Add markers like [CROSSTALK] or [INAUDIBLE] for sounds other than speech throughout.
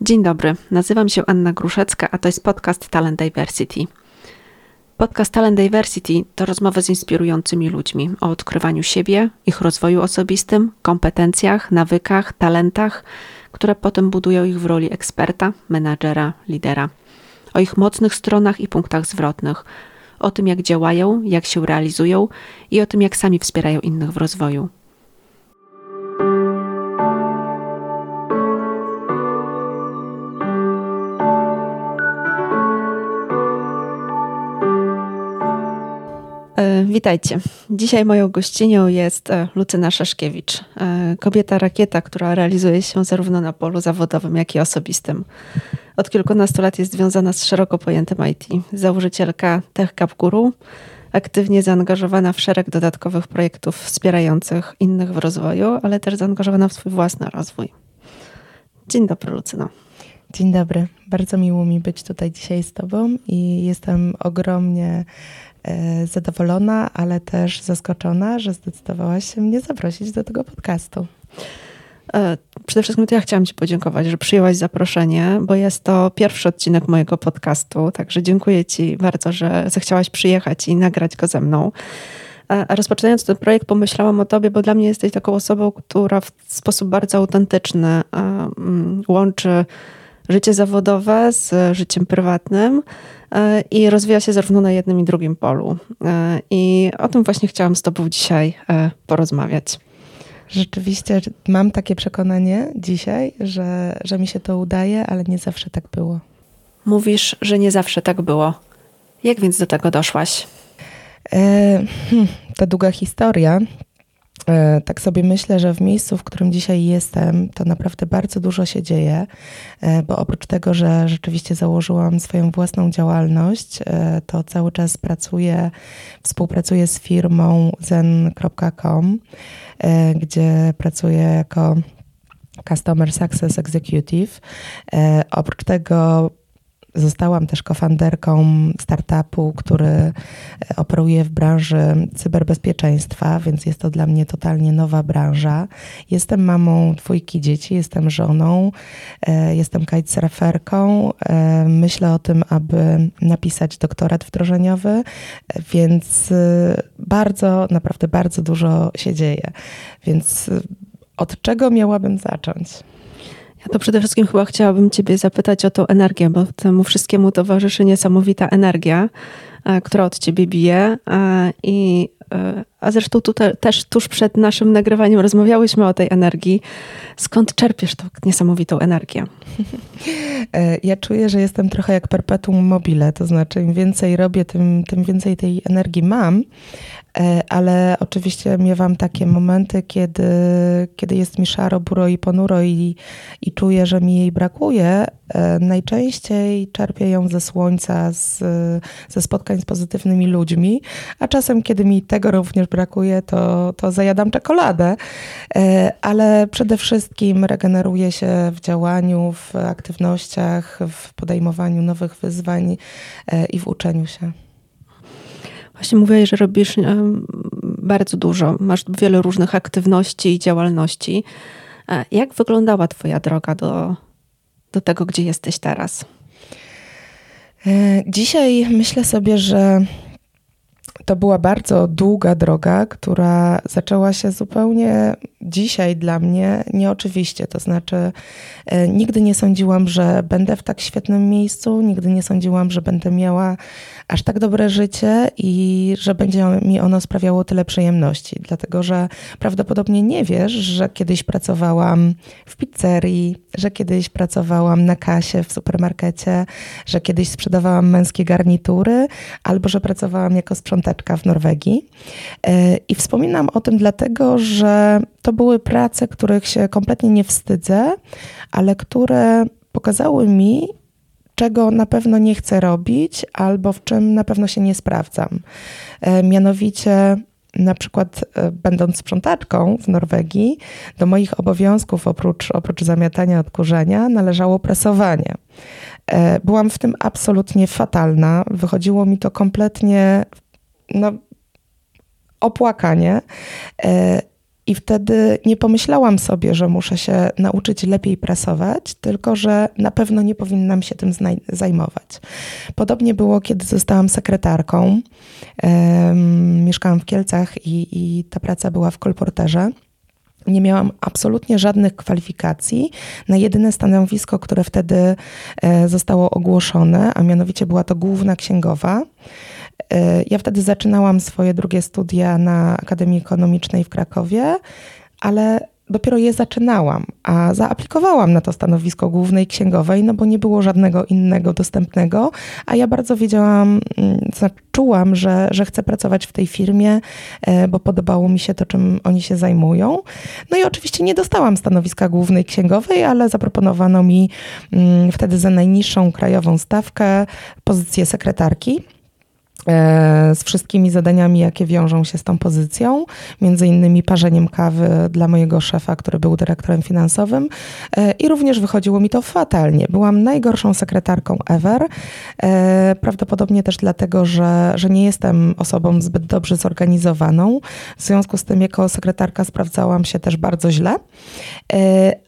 Dzień dobry, nazywam się Anna Gruszecka, a to jest podcast Talent Diversity. Podcast Talent Diversity to rozmowy z inspirującymi ludźmi o odkrywaniu siebie, ich rozwoju osobistym, kompetencjach, nawykach, talentach, które potem budują ich w roli eksperta, menadżera, lidera. O ich mocnych stronach i punktach zwrotnych, o tym jak działają, jak się realizują i o tym jak sami wspierają innych w rozwoju. Witajcie. Dzisiaj moją gościnią jest e, Lucyna Szaszkiewicz, e, kobieta rakieta, która realizuje się zarówno na polu zawodowym, jak i osobistym. Od kilkunastu lat jest związana z szeroko pojętym IT. Założycielka TechCap Guru, aktywnie zaangażowana w szereg dodatkowych projektów wspierających innych w rozwoju, ale też zaangażowana w swój własny rozwój. Dzień dobry, Lucyno. Dzień dobry. Bardzo miło mi być tutaj dzisiaj z Tobą i jestem ogromnie E, zadowolona, ale też zaskoczona, że zdecydowałaś się mnie zaprosić do tego podcastu. E, przede wszystkim to ja chciałam Ci podziękować, że przyjęłaś zaproszenie, bo jest to pierwszy odcinek mojego podcastu, także dziękuję Ci bardzo, że zechciałaś przyjechać i nagrać go ze mną. E, a rozpoczynając ten projekt, pomyślałam o Tobie, bo dla mnie jesteś taką osobą, która w sposób bardzo autentyczny mm, łączy życie zawodowe z życiem prywatnym e, i rozwija się zarówno na jednym i drugim polu. E, I o tym właśnie chciałam z Tobą dzisiaj e, porozmawiać. Rzeczywiście mam takie przekonanie dzisiaj, że, że mi się to udaje, ale nie zawsze tak było. Mówisz, że nie zawsze tak było. Jak więc do tego doszłaś? E, hmm, to długa historia. E, tak sobie myślę, że w miejscu, w którym dzisiaj jestem, to naprawdę bardzo dużo się dzieje, e, bo oprócz tego, że rzeczywiście założyłam swoją własną działalność, e, to cały czas pracuję, współpracuję z firmą zen.com, gdzie pracuję jako Customer Success Executive. Oprócz tego Zostałam też kofanderką startupu, który e, operuje w branży cyberbezpieczeństwa, więc jest to dla mnie totalnie nowa branża. Jestem mamą dwójki dzieci, jestem żoną, e, jestem kitesurferką. E, myślę o tym, aby napisać doktorat wdrożeniowy, więc bardzo, naprawdę bardzo dużo się dzieje. Więc od czego miałabym zacząć? To przede wszystkim chyba chciałabym Ciebie zapytać o tą energię, bo temu wszystkiemu towarzyszy niesamowita energia, e, która od Ciebie bije. E, I, a zresztą tutaj też tuż przed naszym nagrywaniem rozmawiałyśmy o tej energii. Skąd czerpiesz tą niesamowitą energię? Ja czuję, że jestem trochę jak perpetuum mobile, to znaczy im więcej robię, tym, tym więcej tej energii mam. E, ale oczywiście miewam takie momenty, kiedy, kiedy jest mi szaro, buro i ponuro i, i czuję, że mi jej brakuje. E, najczęściej czerpię ją ze słońca, z, ze spotkań z pozytywnymi ludźmi, a czasem, kiedy mi tego również brakuje, to, to zajadam czekoladę, e, ale przede wszystkim regeneruję się w działaniu, w aktywnościach, w podejmowaniu nowych wyzwań i w uczeniu się. Właśnie mówiłeś, że robisz bardzo dużo, masz wiele różnych aktywności i działalności. E, jak wyglądała Twoja droga do, do tego, gdzie jesteś teraz? E, dzisiaj myślę sobie, że to była bardzo długa droga, która zaczęła się zupełnie dzisiaj dla mnie nieoczywiście. To znaczy, e, nigdy nie sądziłam, że będę w tak świetnym miejscu, nigdy nie sądziłam, że będę miała aż tak dobre życie i że będzie mi ono sprawiało tyle przyjemności. Dlatego, że prawdopodobnie nie wiesz, że kiedyś pracowałam w pizzerii, że kiedyś pracowałam na kasie w supermarkecie, że kiedyś sprzedawałam męskie garnitury, albo że pracowałam jako sprzątaczka w Norwegii. E, I wspominam o tym dlatego, że to były prace, których się kompletnie nie wstydzę, ale które pokazały mi, czego na pewno nie chcę robić, albo w czym na pewno się nie sprawdzam. E, mianowicie, na przykład, e, będąc sprzątaczką w Norwegii, do moich obowiązków oprócz, oprócz zamiatania odkurzenia należało prasowanie. E, byłam w tym absolutnie fatalna. Wychodziło mi to kompletnie no, opłakanie. I wtedy nie pomyślałam sobie, że muszę się nauczyć lepiej prasować, tylko że na pewno nie powinnam się tym zajmować. Podobnie było, kiedy zostałam sekretarką. Um, mieszkałam w Kielcach i, i ta praca była w kolporterze. Nie miałam absolutnie żadnych kwalifikacji na jedyne stanowisko, które wtedy e, zostało ogłoszone, a mianowicie była to główna księgowa. Ja wtedy zaczynałam swoje drugie studia na Akademii Ekonomicznej w Krakowie, ale dopiero je zaczynałam, a zaaplikowałam na to stanowisko głównej księgowej, no bo nie było żadnego innego dostępnego, a ja bardzo wiedziałam, mm, czułam, że, że chcę pracować w tej firmie, e, bo podobało mi się to, czym oni się zajmują. No i oczywiście nie dostałam stanowiska głównej księgowej, ale zaproponowano mi mm, wtedy za najniższą krajową stawkę pozycję sekretarki. E, z wszystkimi zadaniami, jakie wiążą się z tą pozycją, między innymi parzeniem kawy dla mojego szefa, który był dyrektorem finansowym e, i również wychodziło mi to fatalnie. Byłam najgorszą sekretarką ever, e, prawdopodobnie też dlatego, że, że nie jestem osobą zbyt dobrze zorganizowaną. W związku z tym jako sekretarka sprawdzałam się też bardzo źle,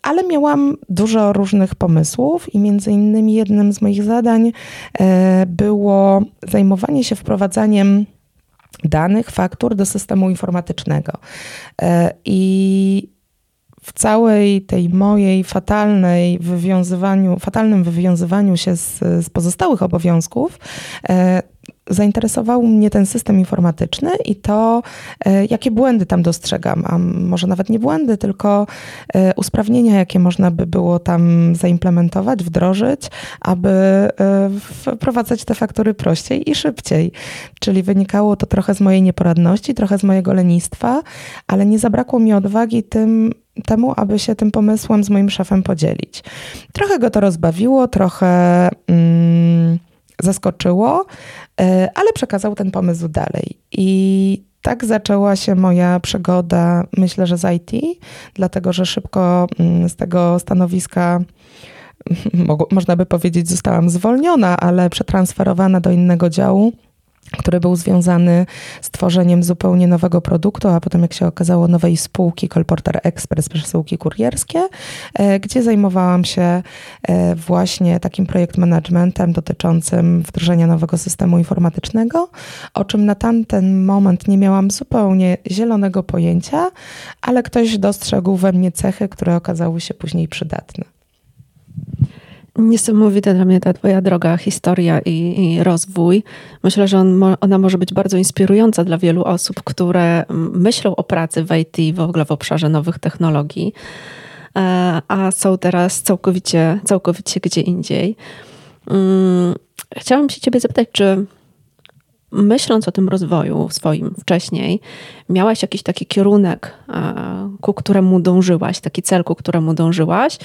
ale miałam dużo różnych pomysłów i między innymi jednym z moich zadań było zajmowanie się wprowadzaniem danych, faktur do systemu informatycznego. E, I w całej tej mojej fatalnej wywiązywaniu, fatalnym wywiązywaniu się z, z pozostałych obowiązków, e, zainteresował mnie ten system informatyczny i to, e, jakie błędy tam dostrzegam, a może nawet nie błędy, tylko e, usprawnienia, jakie można by było tam zaimplementować, wdrożyć, aby e, wprowadzać te faktury prościej i szybciej. Czyli wynikało to trochę z mojej nieporadności, trochę z mojego lenistwa, ale nie zabrakło mi odwagi tym, temu, aby się tym pomysłem z moim szefem podzielić. Trochę go to rozbawiło, trochę. Mm, zaskoczyło, ale przekazał ten pomysł dalej. I tak zaczęła się moja przygoda, myślę, że z IT, dlatego że szybko mm, z tego stanowiska [LAUGHS] można by powiedzieć, zostałam zwolniona, ale przetransferowana do innego działu który był związany z tworzeniem zupełnie nowego produktu, a potem, jak się okazało, nowej spółki Colporter Express, przesyłki kurierskie, e, gdzie zajmowałam się e, właśnie takim projekt managementem dotyczącym wdrożenia nowego systemu informatycznego, o czym na tamten moment nie miałam zupełnie zielonego pojęcia, ale ktoś dostrzegł we mnie cechy, które okazały się później przydatne. Niesamowita dla mnie ta Twoja droga, historia i, i rozwój. Myślę, że on, ona może być bardzo inspirująca dla wielu osób, które myślą o pracy w IT, w ogóle w obszarze nowych technologii, e, a są teraz całkowicie, całkowicie gdzie indziej. Mm, chciałam się Ciebie zapytać, czy myśląc o tym rozwoju swoim wcześniej, miałaś jakiś taki kierunek, e, ku któremu dążyłaś, taki cel, ku któremu dążyłaś,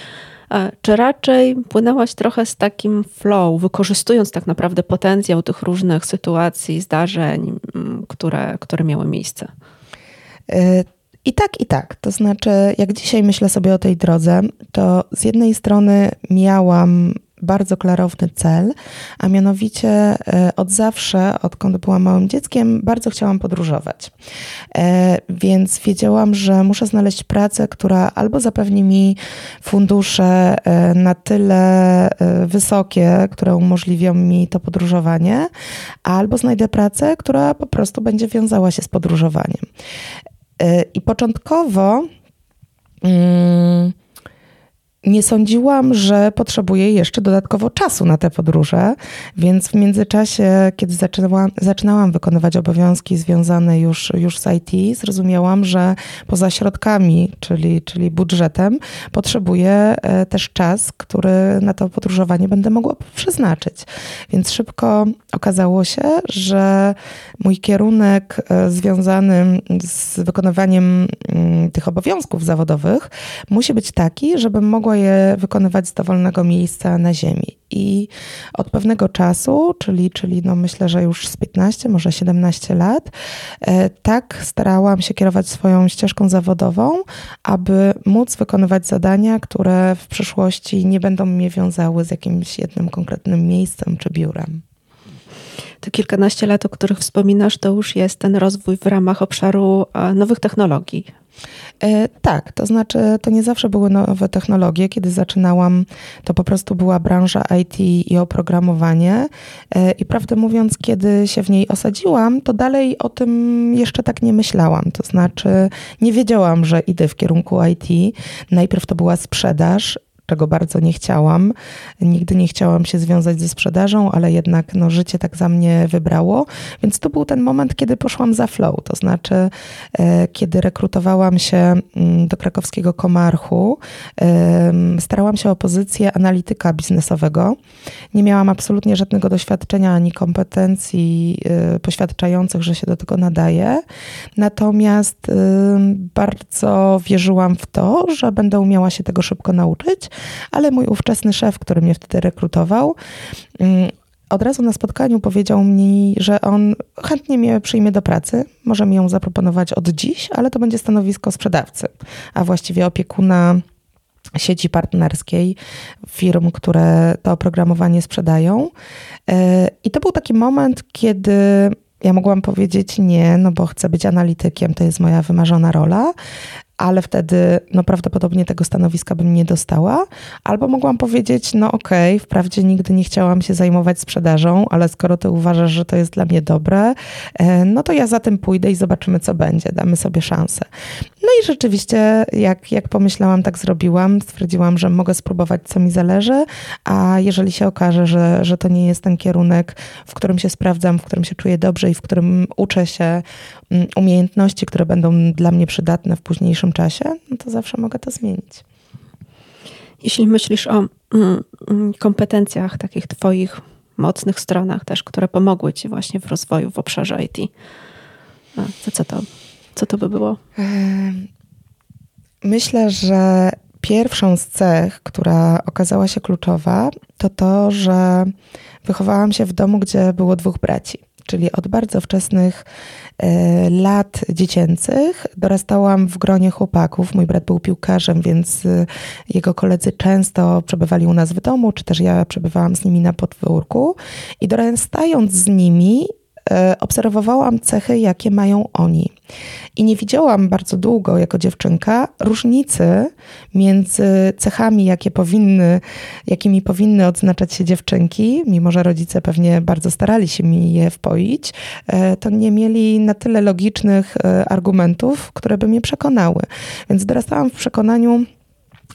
czy raczej płynęłaś trochę z takim flow, wykorzystując tak naprawdę potencjał tych różnych sytuacji, zdarzeń, które, które miały miejsce? E, I tak, i tak. To znaczy, jak dzisiaj myślę sobie o tej drodze, to z jednej strony miałam bardzo klarowny cel, a mianowicie e, od zawsze, odkąd byłam małym dzieckiem, bardzo chciałam podróżować. E, więc wiedziałam, że muszę znaleźć pracę, która albo zapewni mi fundusze e, na tyle wysokie, które umożliwią mi to podróżowanie, albo znajdę pracę, która po prostu będzie wiązała się z podróżowaniem. I początkowo. Hmm, nie sądziłam, że potrzebuję jeszcze dodatkowo czasu na te podróże, więc w międzyczasie, kiedy zaczynałam, zaczynałam wykonywać obowiązki związane już, już z IT, zrozumiałam, że poza środkami, czyli, czyli budżetem, potrzebuję e, też czas, który na to podróżowanie będę mogła przeznaczyć. Więc szybko okazało się, że mój kierunek e, związany z wykonywaniem mm, tych obowiązków zawodowych musi być taki, żebym mogła je wykonywać z dowolnego miejsca na ziemi. I od pewnego czasu, czyli, czyli no myślę, że już z 15, może 17 lat, e, tak starałam się kierować swoją ścieżką zawodową, aby móc wykonywać zadania, które w przyszłości nie będą mnie wiązały z jakimś jednym konkretnym miejscem czy biurem. Te kilkanaście lat, o których wspominasz, to już jest ten rozwój w ramach obszaru e, nowych technologii tak, to znaczy to nie zawsze były nowe technologie. Kiedy zaczynałam, to po prostu była branża IT i oprogramowanie. E, I prawdę mówiąc, kiedy się w niej osadziłam, to dalej o tym jeszcze tak nie myślałam. To znaczy nie wiedziałam, że idę w kierunku IT. Najpierw to była sprzedaż, czego bardzo nie chciałam. Nigdy nie chciałam się związać ze sprzedażą, ale jednak no, życie tak za mnie wybrało. Więc to był ten moment, kiedy poszłam za flow. To znaczy, e, kiedy rekrutowałam się mm, do krakowskiego Komarchu, starałam się o pozycję analityka biznesowego. Nie miałam absolutnie żadnego doświadczenia ani kompetencji e, poświadczających, że się do tego nadaje. Natomiast bardzo wierzyłam w to, że będę umiała się tego szybko nauczyć ale mój ówczesny szef, który mnie wtedy rekrutował, mm, od razu na spotkaniu powiedział mi, że on chętnie mnie przyjmie do pracy, może mi ją zaproponować od dziś, ale to będzie stanowisko sprzedawcy, a właściwie opiekuna sieci partnerskiej firm, które to oprogramowanie sprzedają. E, I to był taki moment, kiedy ja mogłam powiedzieć nie, no bo chcę być analitykiem, to jest moja wymarzona rola, ale wtedy no, prawdopodobnie tego stanowiska bym nie dostała. Albo mogłam powiedzieć, no okej, okay, wprawdzie nigdy nie chciałam się zajmować sprzedażą, ale skoro ty uważasz, że to jest dla mnie dobre, e, no to ja za tym pójdę i zobaczymy, co będzie, damy sobie szansę. No i rzeczywiście, jak, jak pomyślałam, tak zrobiłam. Stwierdziłam, że mogę spróbować, co mi zależy, a jeżeli się okaże, że, że to nie jest ten kierunek, w którym się sprawdzam, w którym się czuję dobrze i w którym uczę się umiejętności, które będą dla mnie przydatne w późniejszym czasie, no to zawsze mogę to zmienić. Jeśli myślisz o mm, mm, kompetencjach, takich Twoich mocnych stronach też, które pomogły Ci właśnie w rozwoju w obszarze IT, to co to co to by było? Myślę, że pierwszą z cech, która okazała się kluczowa, to to, że wychowałam się w domu, gdzie było dwóch braci. Czyli od bardzo wczesnych e, lat dziecięcych dorastałam w gronie chłopaków. Mój brat był piłkarzem, więc e, jego koledzy często przebywali u nas w domu, czy też ja przebywałam z nimi na podwórku. I dorastając z nimi, obserwowałam cechy, jakie mają oni. I nie widziałam bardzo długo, jako dziewczynka, różnicy między cechami, jakie powinny, jakimi powinny odznaczać się dziewczynki, mimo że rodzice pewnie bardzo starali się mi je wpoić, e, to nie mieli na tyle logicznych e, argumentów, które by mnie przekonały. Więc dorastałam w przekonaniu,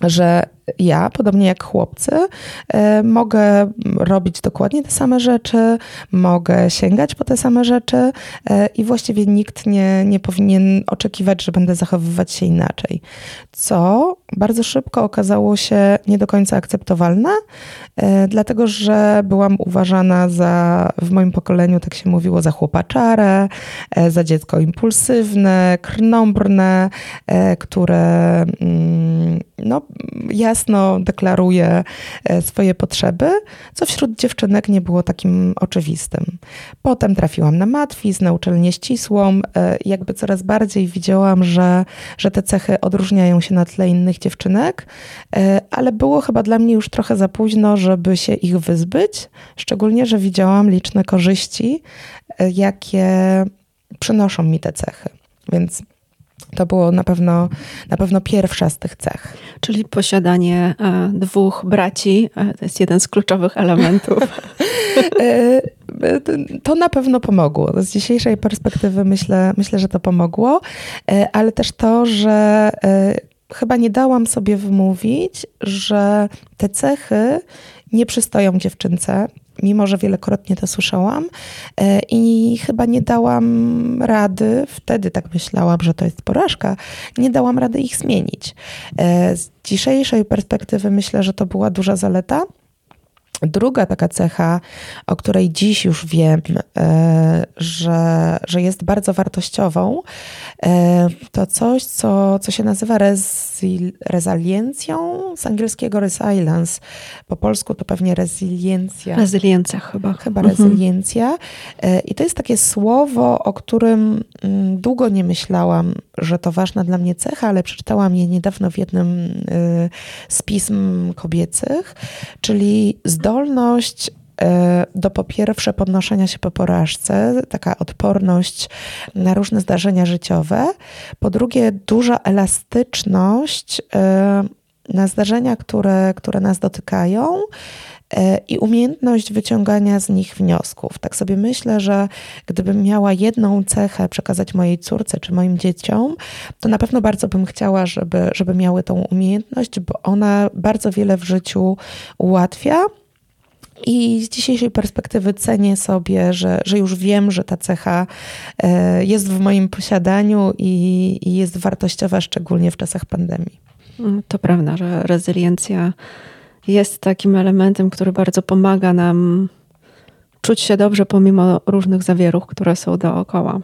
że ja, podobnie jak chłopcy, e, mogę robić dokładnie te same rzeczy, mogę sięgać po te same rzeczy e, i właściwie nikt nie, nie powinien oczekiwać, że będę zachowywać się inaczej. Co bardzo szybko okazało się nie do końca akceptowalne, e, dlatego że byłam uważana za, w moim pokoleniu tak się mówiło, za chłopaczarę, za dziecko impulsywne, krnąbrne, które mm, no, jasno jasno deklaruje e, swoje potrzeby, co wśród dziewczynek nie było takim oczywistym. Potem trafiłam na matwiz, na uczelnię ścisłą, e, jakby coraz bardziej widziałam, że, że te cechy odróżniają się na tle innych dziewczynek, e, ale było chyba dla mnie już trochę za późno, żeby się ich wyzbyć, szczególnie, że widziałam liczne korzyści, jakie przynoszą mi te cechy. Więc to było na pewno, na pewno pierwsza z tych cech. Czyli posiadanie e, dwóch braci e, to jest jeden z kluczowych elementów. [LAUGHS] E, to na pewno pomogło. Z dzisiejszej perspektywy myślę, myślę, że to pomogło, ale też to, że chyba nie dałam sobie wmówić, że te cechy nie przystoją dziewczynce, mimo że wielokrotnie to słyszałam e, i chyba nie dałam rady, wtedy tak myślałam, że to jest porażka, nie dałam rady ich zmienić. E, z dzisiejszej perspektywy myślę, że to była duża zaleta, Druga taka cecha, o której dziś już wiem, e, że, że jest bardzo wartościową, e, to coś, co, co się nazywa rezil, rezyliencją, z angielskiego resilience. Po polsku to pewnie rezyliencja. Rezyliencja chyba. Chyba mhm. rezyliencja. E, I to jest takie słowo, o którym mm, długo nie myślałam, że to ważna dla mnie cecha, ale przeczytałam je niedawno w jednym z pism kobiecych, czyli zdolność zdolność do po pierwsze podnoszenia się po porażce, taka odporność na różne zdarzenia życiowe. Po drugie, duża elastyczność na zdarzenia, które, które nas dotykają e, i umiejętność wyciągania z nich wniosków. Tak sobie myślę, że gdybym miała jedną cechę przekazać mojej córce czy moim dzieciom, to na pewno bardzo bym chciała, żeby, żeby miały tą umiejętność, bo ona bardzo wiele w życiu ułatwia. I z dzisiejszej perspektywy cenię sobie, że, że już wiem, że ta cecha e, jest w moim posiadaniu i, i jest wartościowa, szczególnie w czasach pandemii. To prawda, że rezyliencja jest takim elementem, który bardzo pomaga nam czuć się dobrze pomimo różnych zawieruch, które są dookoła.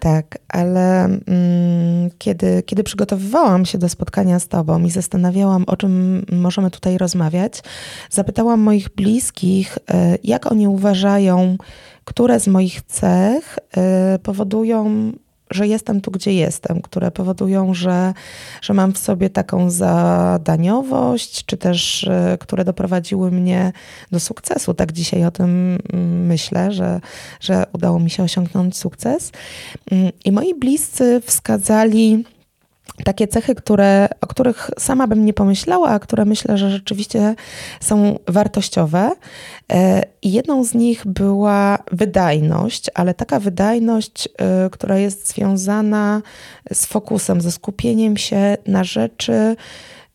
Tak, ale mm, kiedy, kiedy przygotowywałam się do spotkania z Tobą i zastanawiałam, o czym możemy tutaj rozmawiać, zapytałam moich bliskich, e, jak oni uważają, które z moich cech e, powodują że jestem tu, gdzie jestem, które powodują, że, że mam w sobie taką zadaniowość, czy też e, które doprowadziły mnie do sukcesu. Tak dzisiaj o tym mm, myślę, że, że udało mi się osiągnąć sukces. Mm, I moi bliscy wskazali, takie cechy, które, o których sama bym nie pomyślała, a które myślę, że rzeczywiście są wartościowe. E, I jedną z nich była wydajność, ale taka wydajność, e, która jest związana z fokusem, ze skupieniem się na rzeczy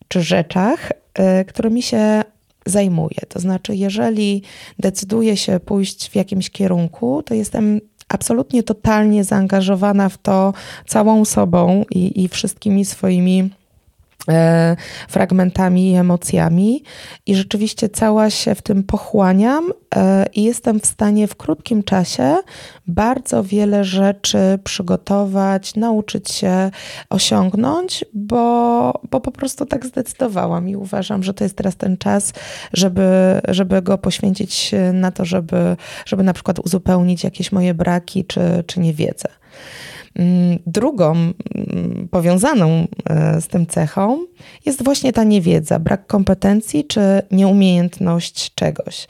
czy rzeczach, e, którymi się zajmuję. To znaczy, jeżeli decyduję się pójść w jakimś kierunku, to jestem absolutnie totalnie zaangażowana w to całą sobą i, i wszystkimi swoimi fragmentami i emocjami, i rzeczywiście cała się w tym pochłaniam e, i jestem w stanie w krótkim czasie bardzo wiele rzeczy przygotować, nauczyć się, osiągnąć, bo, bo po prostu tak zdecydowałam i uważam, że to jest teraz ten czas, żeby, żeby go poświęcić na to, żeby, żeby na przykład uzupełnić jakieś moje braki czy, czy niewiedzę. Mm, drugą mm, powiązaną e, z tym cechą jest właśnie ta niewiedza, brak kompetencji czy nieumiejętność czegoś.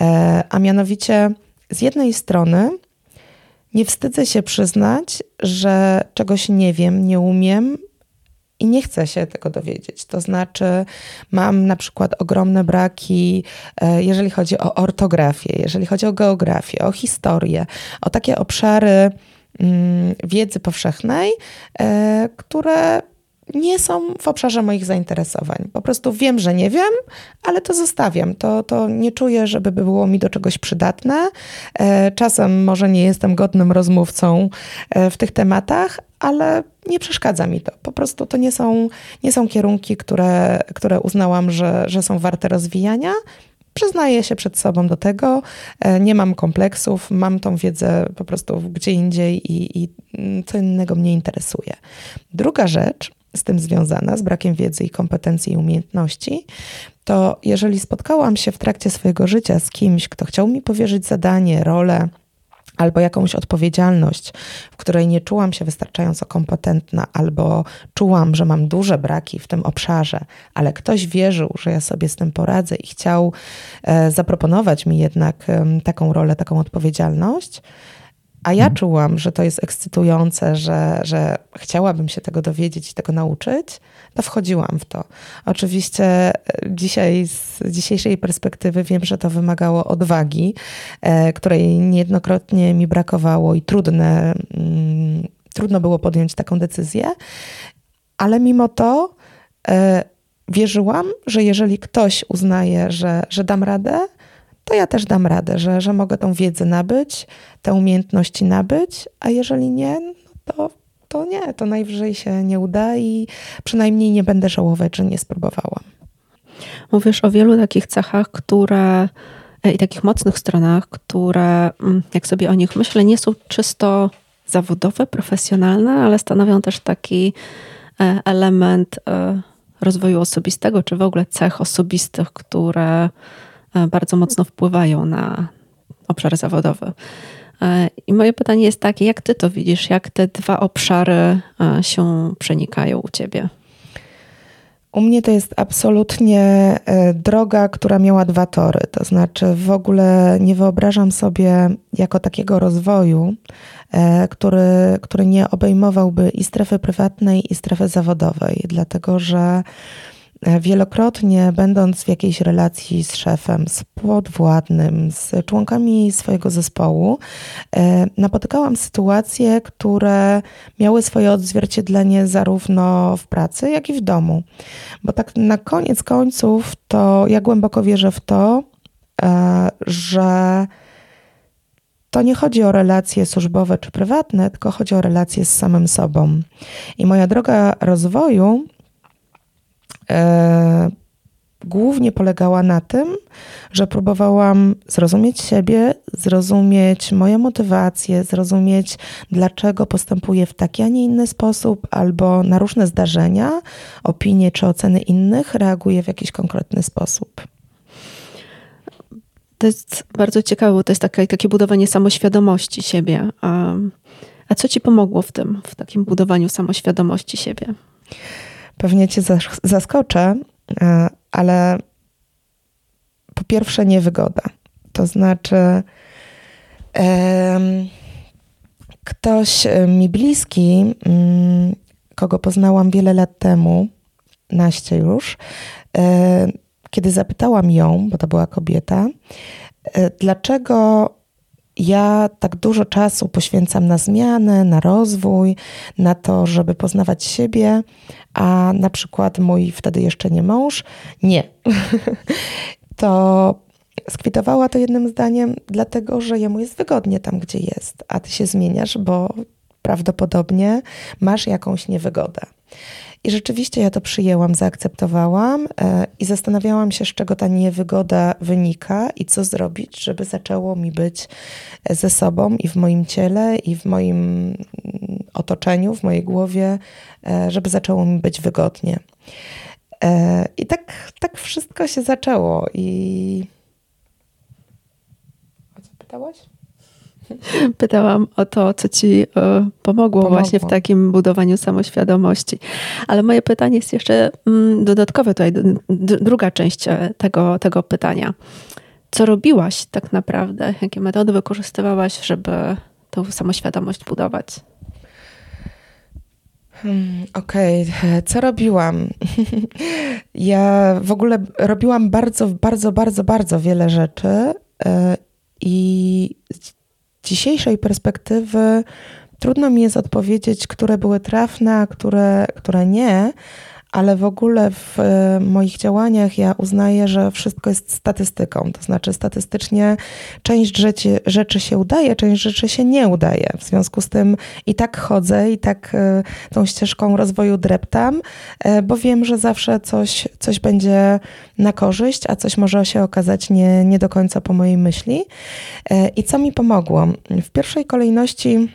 E, a mianowicie, z jednej strony, nie wstydzę się przyznać, że czegoś nie wiem, nie umiem i nie chcę się tego dowiedzieć. To znaczy, mam na przykład ogromne braki, e, jeżeli chodzi o ortografię, jeżeli chodzi o geografię, o historię, o takie obszary wiedzy powszechnej, e, które nie są w obszarze moich zainteresowań. Po prostu wiem, że nie wiem, ale to zostawiam. To, to nie czuję, żeby było mi do czegoś przydatne. E, czasem może nie jestem godnym rozmówcą e, w tych tematach, ale nie przeszkadza mi to. Po prostu to nie są, nie są kierunki, które, które uznałam, że, że są warte rozwijania. Przyznaję się przed sobą do tego, e, nie mam kompleksów, mam tą wiedzę po prostu gdzie indziej i, i mm, co innego mnie interesuje. Druga rzecz z tym związana, z brakiem wiedzy i kompetencji i umiejętności, to jeżeli spotkałam się w trakcie swojego życia z kimś, kto chciał mi powierzyć zadanie, rolę, albo jakąś odpowiedzialność, w której nie czułam się wystarczająco kompetentna, albo czułam, że mam duże braki w tym obszarze, ale ktoś wierzył, że ja sobie z tym poradzę i chciał e, zaproponować mi jednak taką rolę, taką odpowiedzialność, a ja mhm. czułam, że to jest ekscytujące, że, że chciałabym się tego dowiedzieć i tego nauczyć, to wchodziłam w to. Oczywiście e, dzisiaj, z dzisiejszej perspektywy wiem, że to wymagało odwagi, e, której niejednokrotnie mi brakowało i trudne, mm, trudno było podjąć taką decyzję, ale mimo to e, wierzyłam, że jeżeli ktoś uznaje, że, że dam radę, to ja też dam radę, że, że mogę tą wiedzę nabyć, te umiejętności nabyć, a jeżeli nie, no to, to nie, to najwyżej się nie uda i przynajmniej nie będę żałować, że nie spróbowałam. Mówisz o wielu takich cechach, które e, i takich mocnych stronach, które, mm, jak sobie o nich myślę, nie są czysto zawodowe, profesjonalne, ale stanowią też taki e, element e, rozwoju osobistego, czy w ogóle cech osobistych, które bardzo mocno wpływają na obszar zawodowy. E, I moje pytanie jest takie, jak ty to widzisz? Jak te dwa obszary e, się przenikają u ciebie? U mnie to jest absolutnie e, droga, która miała dwa tory. To znaczy, w ogóle nie wyobrażam sobie jako takiego rozwoju, który, który nie obejmowałby i strefy prywatnej, i strefy zawodowej, dlatego że wielokrotnie, będąc w jakiejś relacji z szefem, z podwładnym, z członkami swojego zespołu, e, napotykałam sytuacje, które miały swoje odzwierciedlenie zarówno w pracy, jak i w domu. Bo tak na koniec końców, to ja głęboko wierzę w to, e, że to nie chodzi o relacje służbowe czy prywatne, tylko chodzi o relacje z samym sobą. I moja droga rozwoju e, głównie polegała na tym, że próbowałam zrozumieć siebie, zrozumieć moje motywacje, zrozumieć, dlaczego postępuję w taki, a nie inny sposób, albo na różne zdarzenia, opinie czy oceny innych reaguję w jakiś konkretny sposób. To jest bardzo ciekawe, bo to jest takie, takie budowanie samoświadomości siebie. A, a co ci pomogło w tym, w takim budowaniu samoświadomości siebie? Pewnie cię zaskoczę, e, ale po pierwsze niewygoda. To znaczy, ktoś e, mi bliski, mm, kogo poznałam wiele lat temu, naście już, e, kiedy zapytałam ją, bo to była kobieta, dlaczego ja tak dużo czasu poświęcam na zmianę, na rozwój, na to, żeby poznawać siebie, a na przykład mój wtedy jeszcze nie mąż nie. [LAUGHS] to skwitowała to jednym zdaniem, dlatego że jemu jest wygodnie tam, gdzie jest, a ty się zmieniasz, bo prawdopodobnie masz jakąś niewygodę. I rzeczywiście ja to przyjęłam, zaakceptowałam e, i zastanawiałam się, z czego ta niewygoda wynika i co zrobić, żeby zaczęło mi być ze sobą i w moim ciele, i w moim mm, otoczeniu, w mojej głowie, e, żeby zaczęło mi być wygodnie. E, I tak, tak wszystko się zaczęło. I. O co pytałaś? [LAUGHS] Pytałam o to, co ci e, pomogło, pomogło, właśnie w takim budowaniu samoświadomości. Ale moje pytanie jest jeszcze mm, dodatkowe tutaj, druga część e, tego, tego pytania. Co robiłaś tak naprawdę? Jakie metody wykorzystywałaś, żeby tą samoświadomość budować? Hmm, Okej, okay. [LAUGHS] co robiłam? [LAUGHS] ja w ogóle robiłam bardzo, bardzo, bardzo, bardzo wiele rzeczy e, i dzisiejszej perspektywy trudno mi jest odpowiedzieć, które były trafne, a które, które nie, ale w ogóle w e, moich działaniach ja uznaję, że wszystko jest statystyką. To znaczy, statystycznie część rzeczy, rzeczy się udaje, część rzeczy się nie udaje. W związku z tym i tak chodzę, i tak e, tą ścieżką rozwoju dreptam, e, bo wiem, że zawsze coś, coś będzie na korzyść, a coś może się okazać nie, nie do końca po mojej myśli. I co mi pomogło? W pierwszej kolejności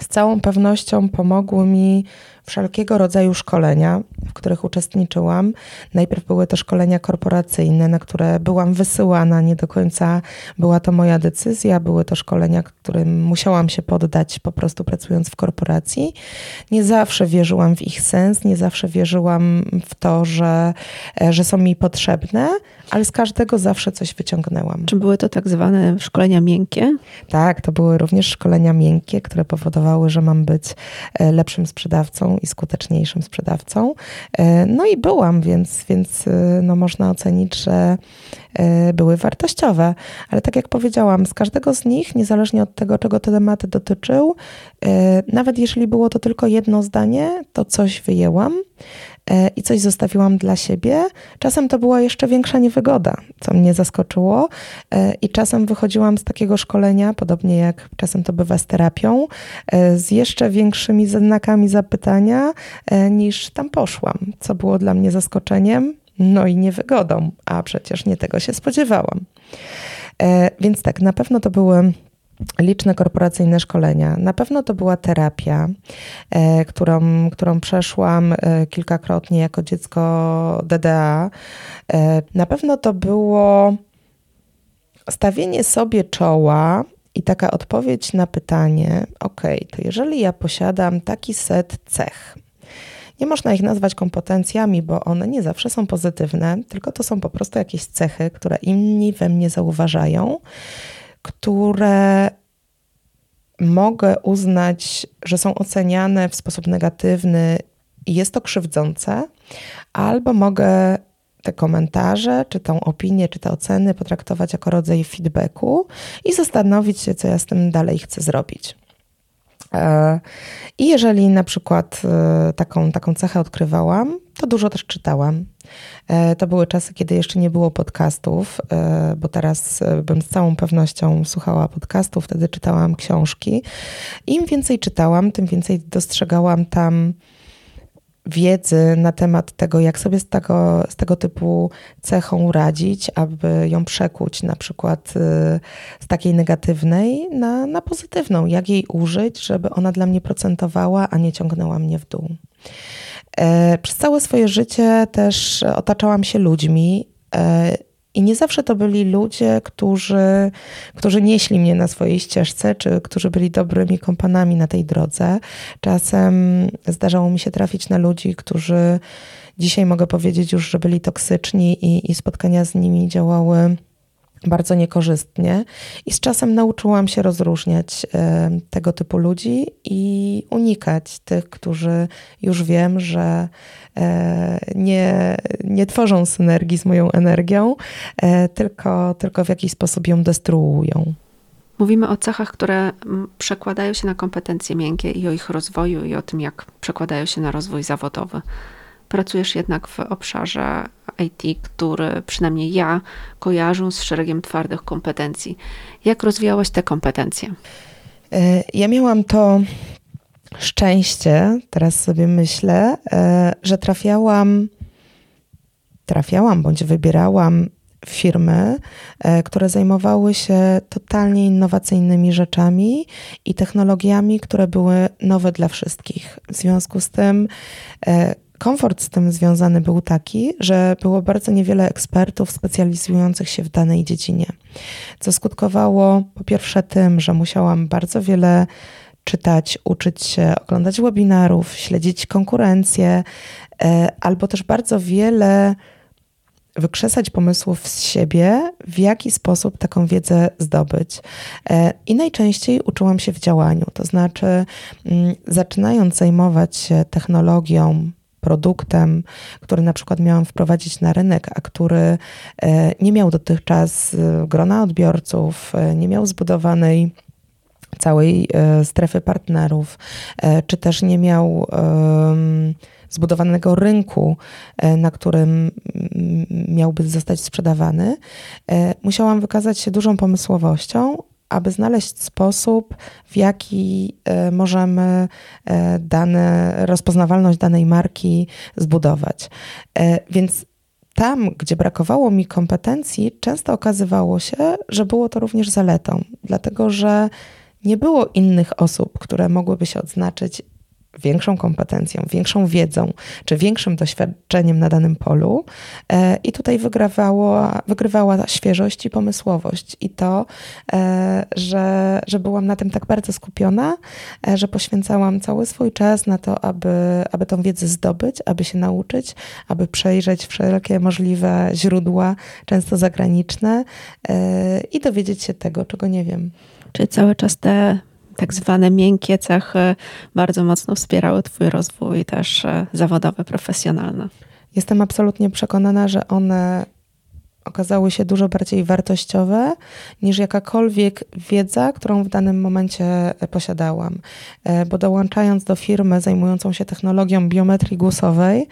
z całą pewnością pomogło mi wszelkiego rodzaju szkolenia, w których uczestniczyłam. Najpierw były to szkolenia korporacyjne, na które byłam wysyłana, nie do końca była to moja decyzja. Były to szkolenia, którym musiałam się poddać po prostu pracując w korporacji. Nie zawsze wierzyłam w ich sens, nie zawsze wierzyłam w to, że, że są mi potrzebne, ale z każdego zawsze coś wyciągnęłam. Czy były to tak zwane szkolenia miękkie? Tak, to były również szkolenia miękkie, które powodowały, że mam być e, lepszym sprzedawcą i skuteczniejszym sprzedawcą. E, no i byłam, więc, więc e, no można ocenić, że były wartościowe. Ale tak jak powiedziałam, z każdego z nich, niezależnie od tego, czego te tematy dotyczył, nawet jeśli było to tylko jedno zdanie, to coś wyjęłam. E, i coś zostawiłam dla siebie. Czasem to była jeszcze większa niewygoda, co mnie zaskoczyło, e, i czasem wychodziłam z takiego szkolenia, podobnie jak czasem to bywa z terapią, e, z jeszcze większymi znakami zapytania niż tam poszłam, co było dla mnie zaskoczeniem, no i niewygodą, a przecież nie tego się spodziewałam. Więc tak, na pewno to były liczne korporacyjne szkolenia. Na pewno to była terapia, e, którą, którą przeszłam e, kilkakrotnie jako dziecko DDA. E, na pewno to było stawienie sobie czoła i taka odpowiedź na pytanie: OK, to jeżeli ja posiadam taki set cech, Nie można ich nazwać kompetencjami, bo one nie zawsze są pozytywne, tylko to są po prostu jakieś cechy, które inni we mnie zauważają, które mogę uznać, że są oceniane w sposób negatywny i jest to krzywdzące, albo mogę te komentarze, czy tą opinię, czy te oceny potraktować jako rodzaj feedbacku i zastanowić się, co ja z tym dalej chcę zrobić. E, I jeżeli na przykład e, taką, taką cechę odkrywałam, to dużo też czytałam. E, to były czasy, kiedy jeszcze nie było podcastów, bo teraz bym z całą pewnością słuchała podcastów, wtedy czytałam książki. Im więcej czytałam, tym więcej dostrzegałam tam wiedzy na temat tego, jak sobie z tego, z tego typu cechą radzić, aby ją przekuć na przykład z takiej negatywnej na, na pozytywną, jak jej użyć, żeby ona dla mnie procentowała, a nie ciągnęła mnie w dół. E, przez całe swoje życie też otaczałam się ludźmi, e, i nie zawsze to byli ludzie, którzy, którzy nieśli mnie na swojej ścieżce, czy którzy byli dobrymi kompanami na tej drodze. Czasem zdarzało mi się trafić na ludzi, którzy dzisiaj mogę powiedzieć już, że byli toksyczni i, i spotkania z nimi działały bardzo niekorzystnie i z czasem nauczyłam się rozróżniać e, tego typu ludzi i unikać tych, którzy już wiem, że e, nie, nie tworzą synergii z moją energią, e, tylko, tylko w jakiś sposób ją destruują. Mówimy o cechach, które przekładają się na kompetencje miękkie i o ich rozwoju i o tym, jak przekładają się na rozwój zawodowy. Pracujesz jednak w obszarze IT, który przynajmniej ja kojarzę z szeregiem twardych kompetencji. Jak rozwijałaś te kompetencje? E, ja miałam to szczęście, teraz sobie myślę, e, że trafiałam, trafiałam bądź wybierałam firmy, e, które zajmowały się totalnie innowacyjnymi rzeczami i technologiami, które były nowe dla wszystkich. W związku z tym komfort z tym związany był taki, że było bardzo niewiele ekspertów specjalizujących się w danej dziedzinie, co skutkowało po pierwsze tym, że musiałam bardzo wiele czytać, uczyć się, oglądać webinarów, śledzić konkurencję, e, albo też bardzo wiele wykrzesać pomysłów z siebie, w jaki sposób taką wiedzę zdobyć. E, I najczęściej uczyłam się w działaniu, to znaczy, mm, zaczynając zajmować się technologią, produktem, który na przykład miałam wprowadzić na rynek, a który e, nie miał dotychczas e, grona odbiorców, e, nie miał zbudowanej całej strefy partnerów, czy też nie miał zbudowanego rynku, na którym miałby zostać sprzedawany, musiałam wykazać się dużą pomysłowością, aby znaleźć sposób, w jaki e, możemy e, dane, rozpoznawalność danej marki zbudować. E, więc tam, gdzie brakowało mi kompetencji, często okazywało się, że było to również zaletą, dlatego że nie było innych osób, które mogłyby się odznaczyć większą kompetencją, większą wiedzą, czy większym doświadczeniem na danym polu. E, I tutaj wygrywało, wygrywała świeżość i pomysłowość. I to, e, że, że byłam na tym tak bardzo skupiona, e, że poświęcałam cały swój czas na to, aby, aby tą wiedzę zdobyć, aby się nauczyć, aby przejrzeć wszelkie możliwe źródła, często zagraniczne, i dowiedzieć się tego, czego nie wiem. Czy cały czas te tak zwane miękkie cechy bardzo mocno wspierały Twój rozwój też e, zawodowy, profesjonalny. Jestem absolutnie przekonana, że one okazały się dużo bardziej wartościowe niż jakakolwiek wiedza, którą w danym momencie e, posiadałam. E, bo dołączając do firmy zajmującą się technologią biometrii głosowej,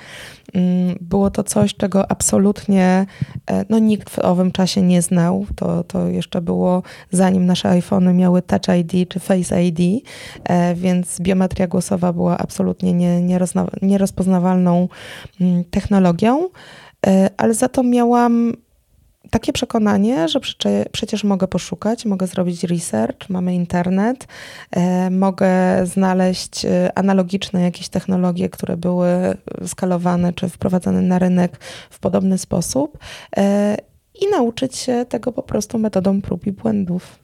mm, było to coś, czego absolutnie e, no, nikt w owym czasie nie znał. To, to jeszcze było zanim nasze iPhony miały Touch ID czy Face ID, więc biometria głosowa była absolutnie nie, nierozpoznawalną mm, technologią ale za to miałam takie przekonanie, że przecież mogę poszukać, mogę zrobić research, mamy internet, e, mogę znaleźć e, analogiczne jakieś technologie, które były skalowane czy wprowadzane na rynek w podobny sposób. E, i nauczyć się tego po prostu metodą prób i błędów.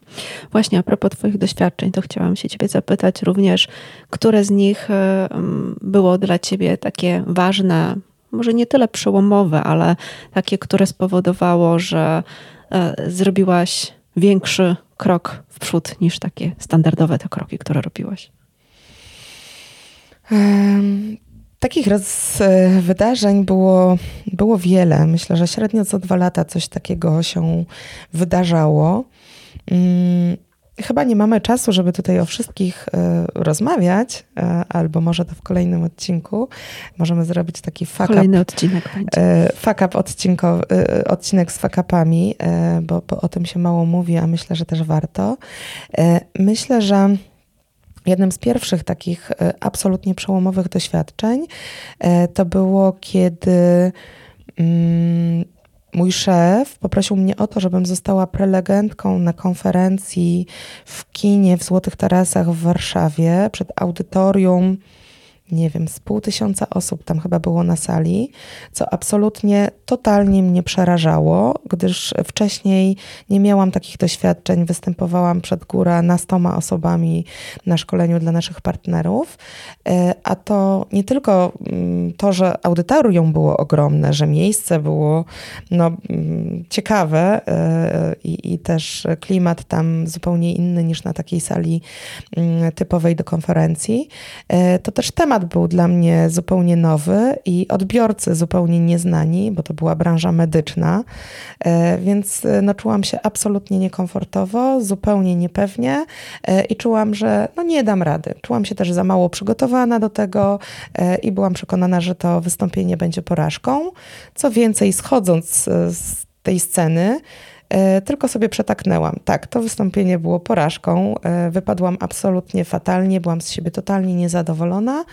Właśnie a propos Twoich doświadczeń, to chciałam się Ciebie zapytać również, które z nich było dla Ciebie takie ważne, może nie tyle przełomowe, ale takie, które spowodowało, że e, zrobiłaś większy krok w przód niż takie standardowe te kroki, które robiłaś? Takich roz, e, wydarzeń było, było wiele. Myślę, że średnio co dwa lata coś takiego się wydarzało. Hmm, chyba nie mamy czasu, żeby tutaj o wszystkich y, rozmawiać, y, albo może to w kolejnym odcinku. Możemy zrobić taki fuck Kolejny up, odcinek będzie. Y, fuck up odcinko, odcinek z fuck upami, bo, bo o tym się mało mówi, a myślę, że też warto. Myślę, że Jednym z pierwszych takich e, absolutnie przełomowych doświadczeń e, to było, kiedy mm, mój szef poprosił mnie o to, żebym została prelegentką na konferencji w kinie w Złotych Tarasach w Warszawie przed audytorium nie wiem, z pół tysiąca osób tam chyba było na sali, co absolutnie totalnie mnie przerażało, gdyż wcześniej nie miałam takich doświadczeń. Występowałam przed góra na stoma osobami na szkoleniu dla naszych partnerów, e, a to nie tylko mm, to, że audytorium było ogromne, że miejsce było no, mm, ciekawe e, i, i też klimat tam zupełnie inny niż na takiej sali mm, typowej do konferencji, e, to też temat temat był dla mnie zupełnie nowy i odbiorcy zupełnie nieznani, bo to była branża medyczna, e, więc e, no, czułam się absolutnie niekomfortowo, zupełnie niepewnie e, i czułam, że no, nie dam rady. Czułam się też za mało przygotowana do tego i byłam przekonana, że to wystąpienie będzie porażką. Co więcej, schodząc z tej sceny, tylko sobie przetaknęłam. Tak, to wystąpienie było porażką. E, wypadłam absolutnie fatalnie, byłam z siebie totalnie niezadowolona.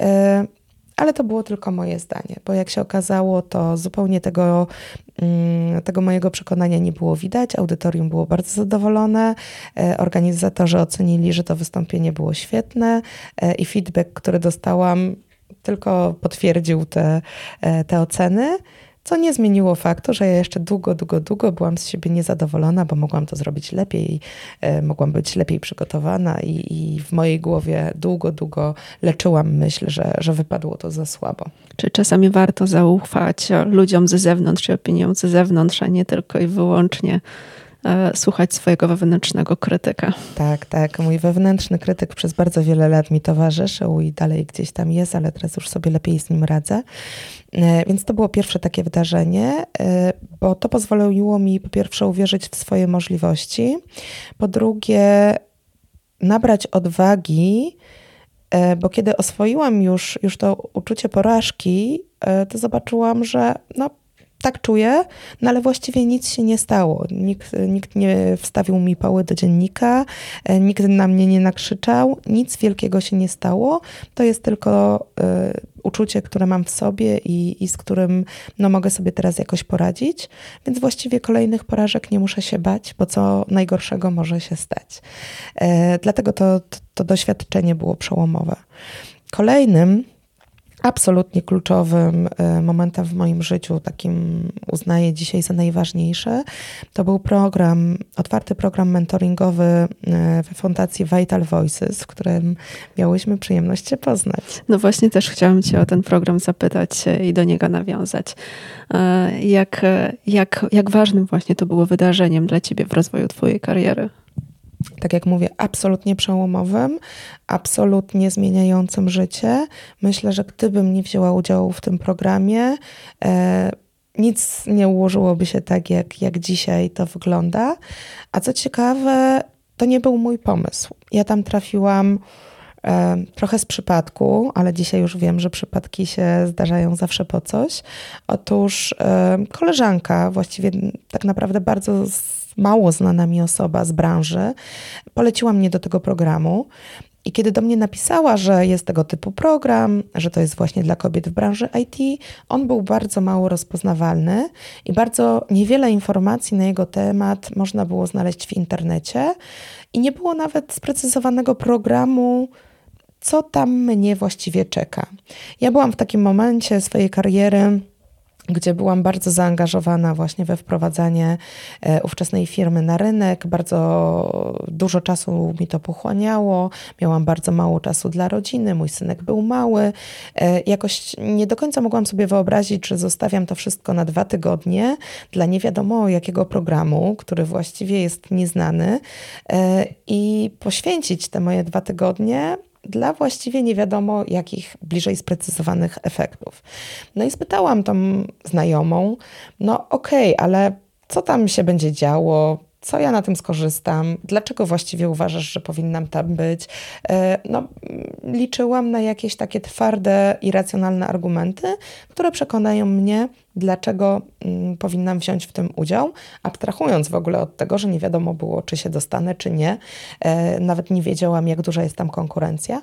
E, ale to było tylko moje zdanie, bo jak się okazało, to zupełnie tego, mm, tego mojego przekonania nie było widać. Audytorium było bardzo zadowolone, organizatorzy ocenili, że to wystąpienie było świetne i feedback, który dostałam, tylko potwierdził te, te oceny. Co nie zmieniło faktu, że ja jeszcze długo, długo, długo byłam z siebie niezadowolona, bo mogłam to zrobić lepiej, e, mogłam być lepiej przygotowana i, i, w mojej głowie długo, długo leczyłam myśl, że, że wypadło to za słabo. Czy czasami warto zaufać ludziom ze zewnątrz, czy opiniom ze zewnątrz, a nie tylko i wyłącznie słuchać swojego wewnętrznego krytyka. Tak, tak. Mój wewnętrzny krytyk przez bardzo wiele lat mi towarzyszył i dalej gdzieś tam jest, ale teraz już sobie lepiej z nim radzę. E, więc to było pierwsze takie wydarzenie, e, bo to pozwoliło mi po pierwsze uwierzyć w swoje możliwości, po drugie nabrać odwagi, bo kiedy oswoiłam już, już to uczucie porażki, to zobaczyłam, że no, tak czuję, no ale właściwie nic się nie stało. Nikt, nikt nie wstawił mi pały do dziennika, e, nikt na mnie nie nakrzyczał, nic wielkiego się nie stało. To jest tylko y, uczucie, które mam w sobie i, i z którym no, mogę sobie teraz jakoś poradzić, więc właściwie kolejnych porażek nie muszę się bać, bo co najgorszego może się stać. Y, dlatego to, to, to doświadczenie było przełomowe. Kolejnym absolutnie kluczowym e, momentem w moim życiu, takim uznaję dzisiaj za najważniejszy, to był program, otwarty program mentoringowy e, we Fundacji Vital Voices, w którym miałyśmy przyjemność Cię poznać. No właśnie też chciałam Cię o ten program zapytać i do niego nawiązać. E, jak, jak, jak ważnym właśnie to było wydarzeniem dla Ciebie w rozwoju Twojej kariery? Tak jak mówię, absolutnie przełomowym, absolutnie zmieniającym życie. Myślę, że gdybym nie wzięła udziału w tym programie, e, nic nie ułożyłoby się tak, jak, jak dzisiaj to wygląda. A co ciekawe, to nie był mój pomysł. Ja tam trafiłam e, trochę z przypadku, ale dzisiaj już wiem, że przypadki się zdarzają zawsze po coś. Otóż e, koleżanka, właściwie tak naprawdę bardzo mało znana mi osoba z branży, poleciła mnie do tego programu. I kiedy do mnie napisała, że jest tego typu program, że to jest właśnie dla kobiet w branży IT, on był bardzo mało rozpoznawalny i bardzo niewiele informacji na jego temat można było znaleźć w internecie. I nie było nawet sprecyzowanego programu, co tam mnie właściwie czeka. Ja byłam w takim momencie swojej kariery gdzie byłam bardzo zaangażowana właśnie we wprowadzanie e, ówczesnej firmy na rynek. Bardzo dużo czasu mi to pochłaniało. Miałam bardzo mało czasu dla rodziny. Mój synek był mały. E, jakoś nie do końca mogłam sobie wyobrazić, że zostawiam to wszystko na dwa tygodnie dla nie wiadomo jakiego programu, który właściwie jest nieznany e, i poświęcić te moje dwa tygodnie dla właściwie nie wiadomo jakich bliżej sprecyzowanych efektów. No i spytałam tą znajomą, no okej, okay, ale co tam się będzie działo? Co ja na tym skorzystam? Dlaczego właściwie uważasz, że powinnam tam być? E, no, liczyłam na jakieś takie twarde i racjonalne argumenty, które przekonają mnie, dlaczego mm, powinnam wziąć w tym udział, abstrahując w ogóle od tego, że nie wiadomo było, czy się dostanę, czy nie. E, nawet nie wiedziałam, jak duża jest tam konkurencja.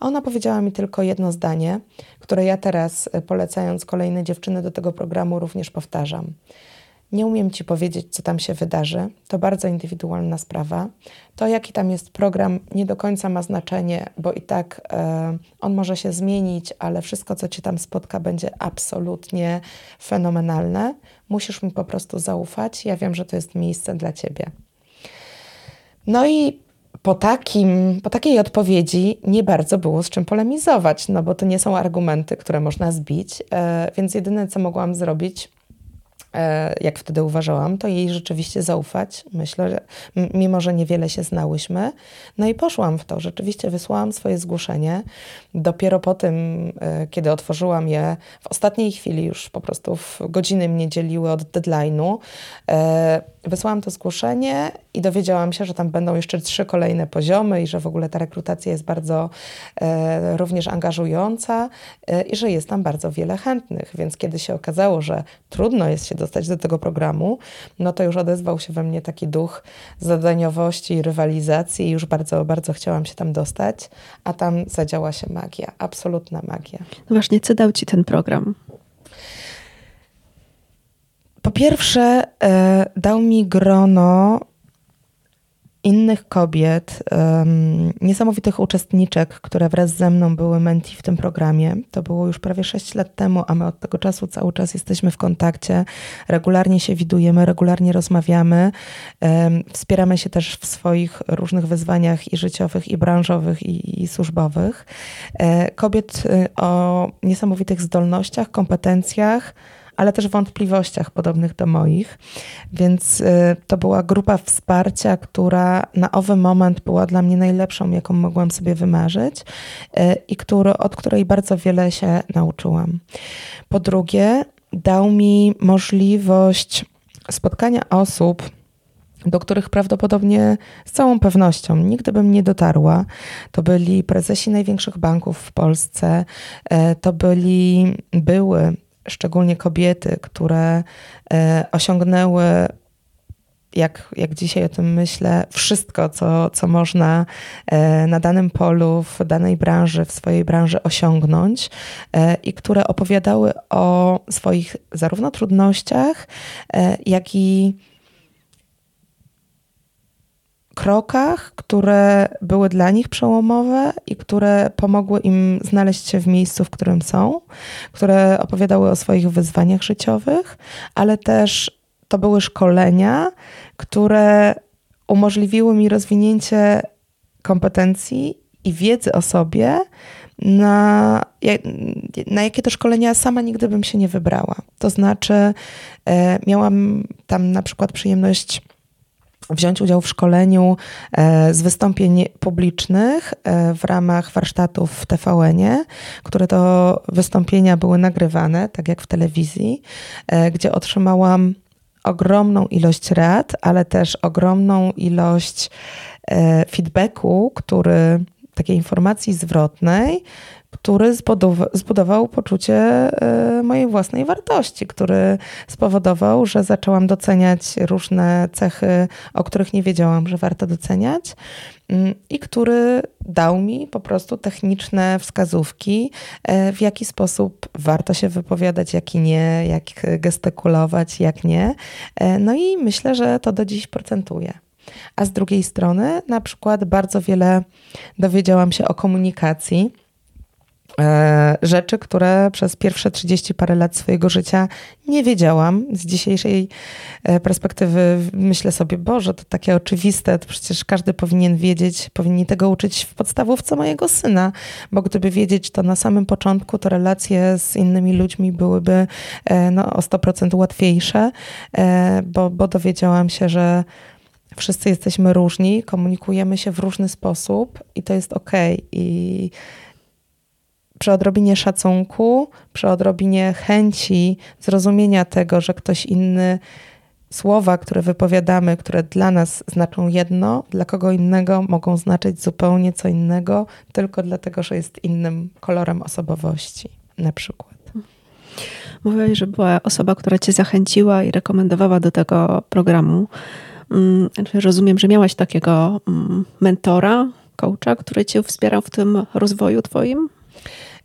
A ona powiedziała mi tylko jedno zdanie, które ja teraz, e, polecając kolejne dziewczyny do tego programu, również powtarzam. Nie umiem Ci powiedzieć, co tam się wydarzy. To bardzo indywidualna sprawa. To, jaki tam jest program, nie do końca ma znaczenie, bo i tak e, on może się zmienić, ale wszystko, co Cię tam spotka, będzie absolutnie fenomenalne. Musisz mi po prostu zaufać. Ja wiem, że to jest miejsce dla Ciebie. No i po, takim, po takiej odpowiedzi nie bardzo było z czym polemizować, no bo to nie są argumenty, które można zbić, e, więc jedyne, co mogłam zrobić, jak wtedy uważałam, to jej rzeczywiście zaufać. Myślę, że mimo, że niewiele się znałyśmy. No i poszłam w to. Rzeczywiście wysłałam swoje zgłoszenie. Dopiero po tym, e, kiedy otworzyłam je w ostatniej chwili, już po prostu w godziny mnie dzieliły od deadline'u, e, wysłałam to zgłoszenie i dowiedziałam się, że tam będą jeszcze trzy kolejne poziomy i że w ogóle ta rekrutacja jest bardzo również angażująca i że jest tam bardzo wiele chętnych. Więc kiedy się okazało, że trudno jest się do dostać do tego programu, no to już odezwał się we mnie taki duch zadaniowości i rywalizacji i już bardzo, bardzo chciałam się tam dostać, a tam zadziała się magia, absolutna magia. No właśnie, co dał ci ten program? Po pierwsze, e, dał mi grono innych kobiet, um, niesamowitych uczestniczek, które wraz ze mną były menti w tym programie. To było już prawie 6 lat temu, a my od tego czasu cały czas jesteśmy w kontakcie, regularnie się widujemy, regularnie rozmawiamy, um, wspieramy się też w swoich różnych wyzwaniach i życiowych, i branżowych, i, i służbowych. E, kobiet y, o niesamowitych zdolnościach, kompetencjach, ale też wątpliwościach podobnych do moich. Więc y, to była grupa wsparcia, która na owy moment była dla mnie najlepszą, jaką mogłam sobie wymarzyć y, i który, od której bardzo wiele się nauczyłam. Po drugie, dał mi możliwość spotkania osób, do których prawdopodobnie z całą pewnością nigdy bym nie dotarła. To byli prezesi największych banków w Polsce, y, to byli, były szczególnie kobiety, które e, osiągnęły jak, jak dzisiaj o tym myślę, wszystko, co, co można e, na danym polu, w danej branży, w swojej branży osiągnąć e, i które opowiadały o swoich zarówno trudnościach, jak i krokach, które były dla nich przełomowe i które pomogły im znaleźć się w miejscu, w którym są, które opowiadały o swoich wyzwaniach życiowych, ale też to były szkolenia, które umożliwiły mi rozwinięcie kompetencji i wiedzy o sobie, na, na jakie to szkolenia sama nigdy bym się nie wybrała. To znaczy, e, miałam tam na przykład przyjemność wziąć udział w szkoleniu e, z wystąpień publicznych e, w ramach warsztatów w TVN-ie, które to wystąpienia były nagrywane, tak jak w telewizji, e, gdzie otrzymałam ogromną ilość rad, ale też ogromną ilość feedbacku, który takiej informacji zwrotnej, który zbudował poczucie e, mojej własnej wartości, który spowodował, że zaczęłam doceniać różne cechy, o których nie wiedziałam, że warto doceniać, mm, i który dał mi po prostu techniczne wskazówki, e, w jaki sposób warto się wypowiadać, jaki nie, jak gestykulować, jak nie. E, no i myślę, że to do dziś procentuje. A z drugiej strony, na przykład, bardzo wiele dowiedziałam się o komunikacji rzeczy, które przez pierwsze 30 parę lat swojego życia nie wiedziałam. Z dzisiejszej e, perspektywy myślę sobie, Boże, to takie oczywiste, to przecież każdy powinien wiedzieć, powinni tego uczyć w podstawówce mojego syna, bo gdyby wiedzieć to na samym początku, to relacje z innymi ludźmi byłyby e, no, o 100% łatwiejsze, bo, bo dowiedziałam się, że wszyscy jesteśmy różni, komunikujemy się w różny sposób i to jest ok. I przy odrobinie szacunku, przy odrobinie chęci zrozumienia tego, że ktoś inny słowa, które wypowiadamy, które dla nas znaczą jedno, dla kogo innego mogą znaczyć zupełnie co innego, tylko dlatego, że jest innym kolorem osobowości, na przykład. Mówiłaś, że była osoba, która cię zachęciła i rekomendowała do tego programu. Mm, rozumiem, że miałaś takiego mm, mentora, coacha, który cię wspierał w tym rozwoju twoim?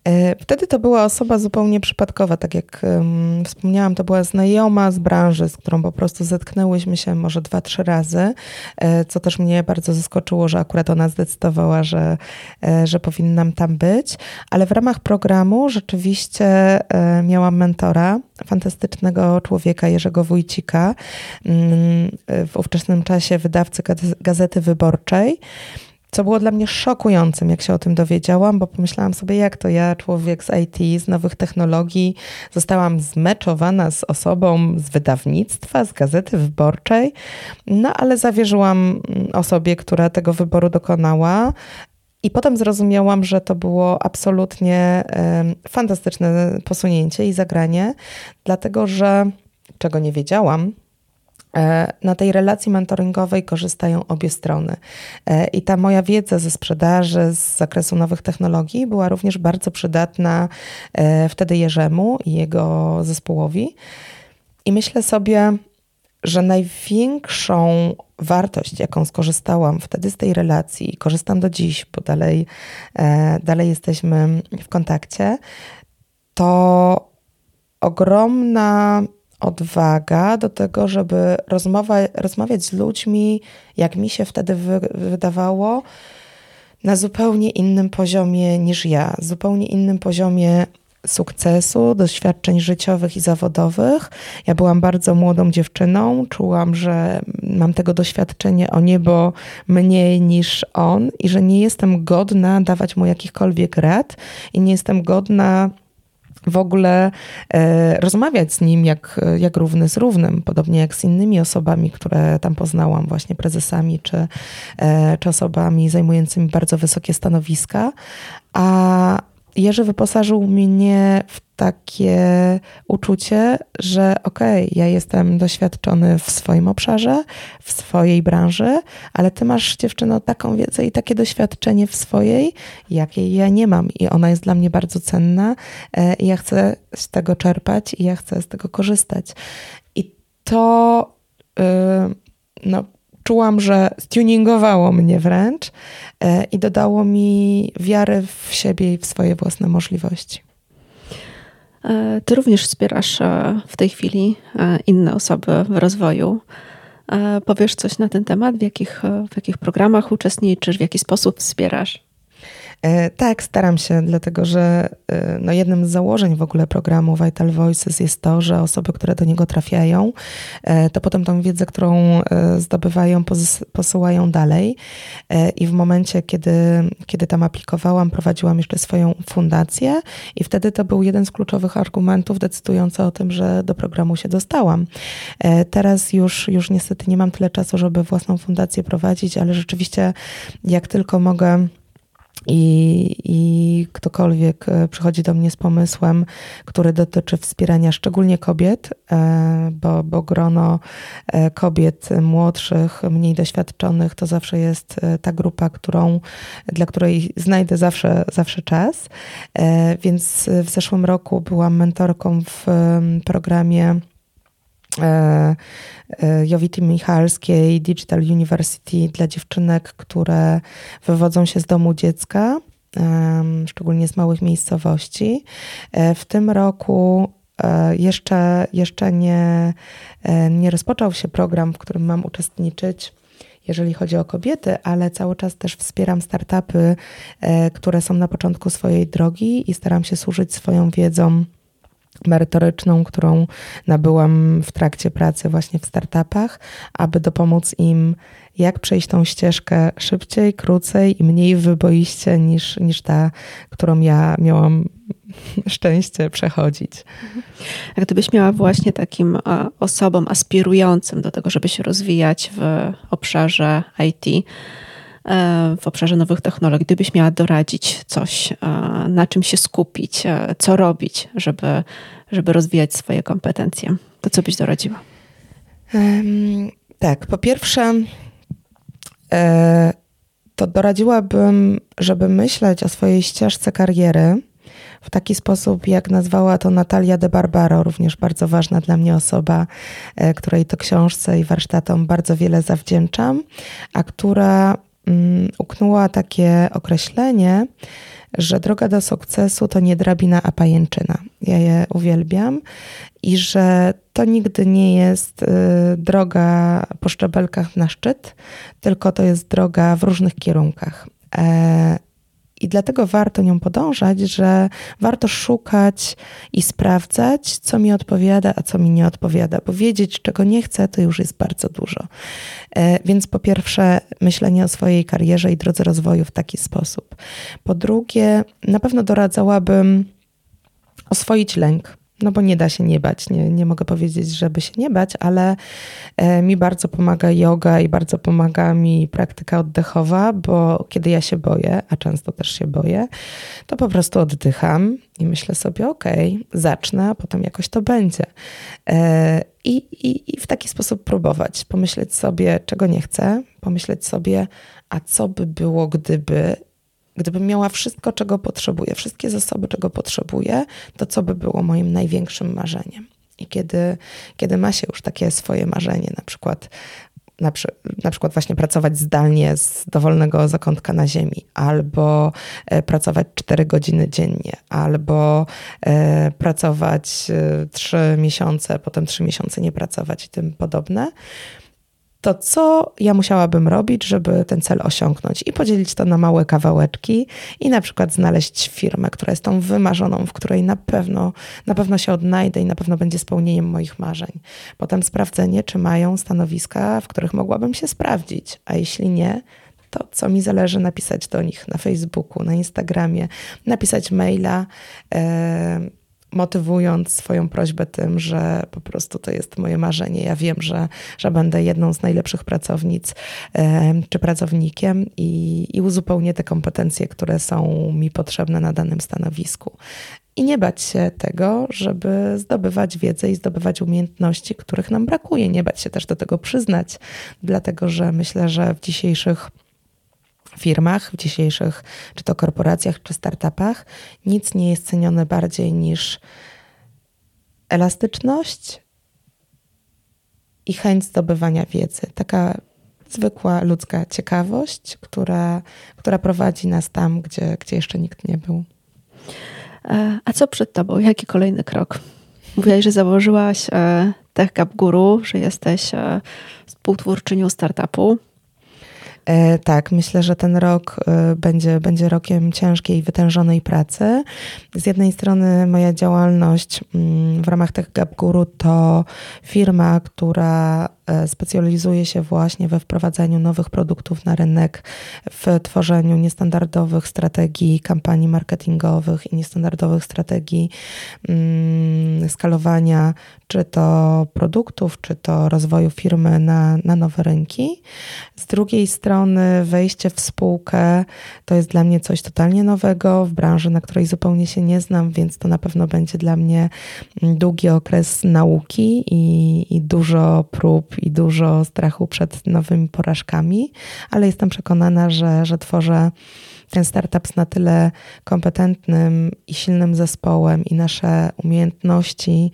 E, wtedy to była osoba zupełnie przypadkowa, tak jak um, wspomniałam, to była znajoma z branży, z którą po prostu zetknęłyśmy się może dwa, trzy razy, e, co też mnie bardzo zaskoczyło, że akurat ona zdecydowała, że, e, że powinnam tam być, ale w ramach programu rzeczywiście miałam mentora, fantastycznego człowieka Jerzego Wójcika, mm, w ówczesnym czasie wydawcy Gazety Wyborczej, co było dla mnie szokującym, jak się o tym dowiedziałam, bo pomyślałam sobie, jak to ja, człowiek z IT, z nowych technologii, zostałam zmeczowana z osobą z wydawnictwa, z gazety wyborczej, no ale zawierzyłam osobie, która tego wyboru dokonała. I potem zrozumiałam, że to było absolutnie y, fantastyczne posunięcie i zagranie, dlatego że czego nie wiedziałam, na tej relacji mentoringowej korzystają obie strony. E, I ta moja wiedza ze sprzedaży, z zakresu nowych technologii była również bardzo przydatna e, wtedy Jerzemu i jego zespołowi. I myślę sobie, że największą wartość, jaką skorzystałam wtedy z tej relacji korzystam do dziś, bo dalej, dalej jesteśmy w kontakcie, to ogromna odwaga do tego, żeby rozmowa, rozmawiać z ludźmi, jak mi się wtedy wy, wydawało, na zupełnie innym poziomie niż ja, zupełnie innym poziomie sukcesu, doświadczeń życiowych i zawodowych. Ja byłam bardzo młodą dziewczyną, czułam, że mam tego doświadczenie o niebo mniej niż on i że nie jestem godna dawać mu jakichkolwiek rad i nie jestem godna w ogóle e, rozmawiać z nim jak, jak równy z równym, podobnie jak z innymi osobami, które tam poznałam, właśnie prezesami czy, e, czy osobami zajmującymi bardzo wysokie stanowiska. A Jerzy wyposażył mnie w takie uczucie, że okej, okay, ja jestem doświadczony w swoim obszarze, w swojej branży, ale ty masz dziewczyno taką wiedzę i takie doświadczenie w swojej, jakiej ja nie mam i ona jest dla mnie bardzo cenna e, i ja chcę z tego czerpać i ja chcę z tego korzystać. I to yy, no, że stuningowało mnie wręcz e, i dodało mi wiary w siebie i w swoje własne możliwości. E, ty również wspierasz e, w tej chwili inne osoby w rozwoju. Powiesz coś na ten temat? W jakich, w jakich programach uczestniczysz? W jaki sposób wspierasz? E, tak, staram się, dlatego że e, no jednym z założeń w ogóle programu Vital Voices jest to, że osoby, które do niego trafiają, e, to potem tą wiedzę, którą zdobywają, posyłają dalej. I w momencie, kiedy, kiedy tam aplikowałam, prowadziłam jeszcze swoją fundację, i wtedy to był jeden z kluczowych argumentów decydujący o tym, że do programu się dostałam. Teraz już, już niestety nie mam tyle czasu, żeby własną fundację prowadzić, ale rzeczywiście, jak tylko mogę i, I ktokolwiek e, przychodzi do mnie z pomysłem, który dotyczy wspierania szczególnie kobiet, e, bo, bo grono e, kobiet młodszych, mniej doświadczonych to zawsze jest ta grupa, którą, dla której znajdę zawsze, zawsze czas. Więc w zeszłym roku byłam mentorką w programie Jowity Michalskiej Digital University dla dziewczynek, które wywodzą się z domu dziecka, szczególnie z małych miejscowości. E, w tym roku jeszcze, jeszcze nie, nie rozpoczął się program, w którym mam uczestniczyć jeżeli chodzi o kobiety, ale cały czas też wspieram startupy, e, które są na początku swojej drogi i staram się służyć swoją wiedzą merytoryczną, którą nabyłam w trakcie pracy właśnie w startupach, aby dopomóc im, jak przejść tą ścieżkę szybciej, krócej i mniej wyboiście niż, niż ta, którą ja miałam [LAUGHS] szczęście przechodzić. A gdybyś miała właśnie takim osobom aspirującym do tego, żeby się rozwijać w obszarze IT, e, w obszarze nowych technologii, gdybyś miała doradzić coś, e, na czym się skupić, e, co robić, żeby, żeby rozwijać swoje kompetencje, to co byś doradziła? Um, tak, po pierwsze, to doradziłabym, żeby myśleć o swojej ścieżce kariery w taki sposób, jak nazwała to Natalia de Barbaro, również bardzo ważna dla mnie osoba, e, której to książce i warsztatom bardzo wiele zawdzięczam, a która uknęła takie określenie, że droga do sukcesu to nie drabina, a pajęczyna. Ja je uwielbiam i że to nigdy nie jest y, droga po szczebelkach na szczyt, tylko to jest droga w różnych kierunkach. I dlatego warto nią podążać, że warto szukać i sprawdzać, co mi odpowiada, a co mi nie odpowiada, bo wiedzieć, czego nie chcę, to już jest bardzo dużo. E, więc po pierwsze, myślenie o swojej karierze i drodze rozwoju w taki sposób. Po drugie, na pewno doradzałabym oswoić lęk no bo nie da się nie bać. Nie, nie mogę powiedzieć, żeby się nie bać, ale e, mi bardzo pomaga yoga i bardzo pomaga mi praktyka oddechowa, bo kiedy ja się boję, a często też się boję, to po prostu oddycham i myślę sobie, okej, okay, zacznę, a potem jakoś to będzie. E, I, i, I w taki sposób próbować, pomyśleć sobie, czego nie chcę, pomyśleć sobie, a co by było, gdyby Gdybym miała wszystko, czego potrzebuję, wszystkie zasoby, czego potrzebuję, to co by było moim największym marzeniem? I kiedy, kiedy ma się już takie swoje marzenie, na przykład na, na, przykład właśnie pracować zdalnie z dowolnego zakątka na ziemi, albo e, pracować 4 godziny dziennie, albo e, pracować e, 3 miesiące, potem 3 miesiące nie pracować i tym podobne, to co ja musiałabym robić, żeby ten cel osiągnąć i podzielić to na małe kawałeczki i na przykład znaleźć firmę, która jest tą wymarzoną, w której na pewno, na pewno się odnajdę i na pewno będzie spełnieniem moich marzeń. Potem sprawdzenie, czy mają stanowiska, w których mogłabym się sprawdzić, a jeśli nie, to co mi zależy napisać do nich na Facebooku, na Instagramie, napisać maila, motywując swoją prośbę tym, że po prostu to jest moje marzenie. Ja wiem, że, że będę jedną z najlepszych pracownic czy pracownikiem i, i uzupełnię te kompetencje, które są mi potrzebne na danym stanowisku. I nie bać się tego, żeby zdobywać wiedzę i zdobywać umiejętności, których nam brakuje. Nie bać się też do tego przyznać, dlatego że myślę, że w dzisiejszych firmach, w dzisiejszych czy to korporacjach, czy startupach, nic nie jest cenione bardziej niż elastyczność i chęć zdobywania wiedzy. Taka zwykła ludzka ciekawość, która, która prowadzi nas tam, gdzie, gdzie jeszcze nikt nie był. E, a co przed tobą? Jaki kolejny krok? Mówiłaś, że założyłaś e, Tech Gap Guru, że jesteś e, współtwórczynią startupu. E, tak, myślę, że ten rok e, będzie, będzie rokiem ciężkiej wytężonej pracy. Z jednej strony moja działalność mm, w ramach Tech Gap Guru to firma, która specjalizuje się właśnie we wprowadzaniu nowych produktów na rynek, w tworzeniu niestandardowych strategii kampanii marketingowych i niestandardowych strategii mm, skalowania czy to produktów, czy to rozwoju firmy na, na nowe rynki. Z drugiej strony wejście w spółkę to jest dla mnie coś totalnie nowego w branży, na której zupełnie się nie znam, więc to na pewno będzie dla mnie długi okres nauki i, i dużo prób i dużo strachu przed nowymi porażkami, ale jestem przekonana, że, że tworzę ten startup z na tyle kompetentnym i silnym zespołem i nasze umiejętności,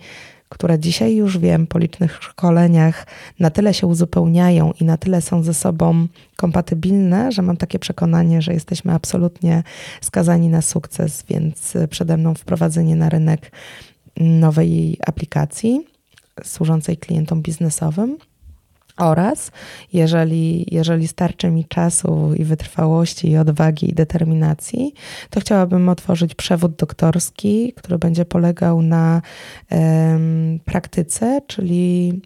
które dzisiaj już wiem po licznych szkoleniach, na tyle się uzupełniają i na tyle są ze sobą kompatybilne, że mam takie przekonanie, że jesteśmy absolutnie skazani na sukces, więc przede mną wprowadzenie na rynek nowej aplikacji służącej klientom biznesowym Oraz jeżeli, jeżeli starczy mi czasu i wytrwałości, i odwagi, i determinacji, to chciałabym otworzyć przewód doktorski, który będzie polegał na praktyce, czyli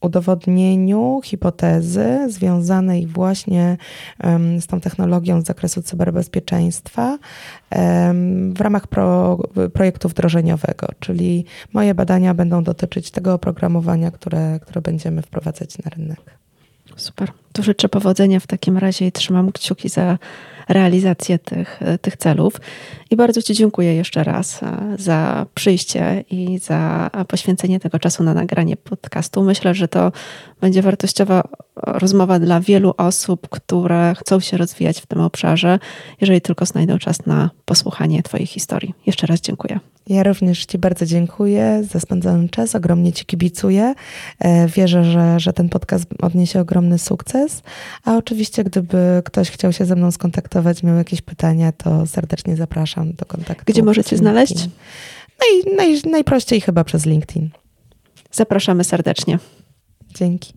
udowodnieniu hipotezy związanej właśnie z tą technologią z zakresu cyberbezpieczeństwa w ramach pro, projektu wdrożeniowego, czyli moje badania będą dotyczyć tego oprogramowania, które, które będziemy wprowadzać na rynek. Super. Tu życzę powodzenia w takim razie i trzymam kciuki za realizację tych, tych celów. I bardzo Ci dziękuję jeszcze raz e, za przyjście i za poświęcenie tego czasu na nagranie podcastu. Myślę, że to będzie wartościowa rozmowa dla wielu osób, które chcą się rozwijać w tym obszarze, jeżeli tylko znajdą czas na posłuchanie Twojej historii. Jeszcze raz dziękuję. Ja również Ci bardzo dziękuję za spędzony czas, ogromnie Ci kibicuję. E, wierzę, że, że ten podcast odniesie ogromny sukces, a oczywiście gdyby ktoś chciał się ze mną skontaktować, miał jakieś pytania, to serdecznie zapraszam do kontaktu. Gdzie możecie znaleźć? Naj, naj, najprościej chyba przez LinkedIn. Zapraszamy serdecznie. Dzięki.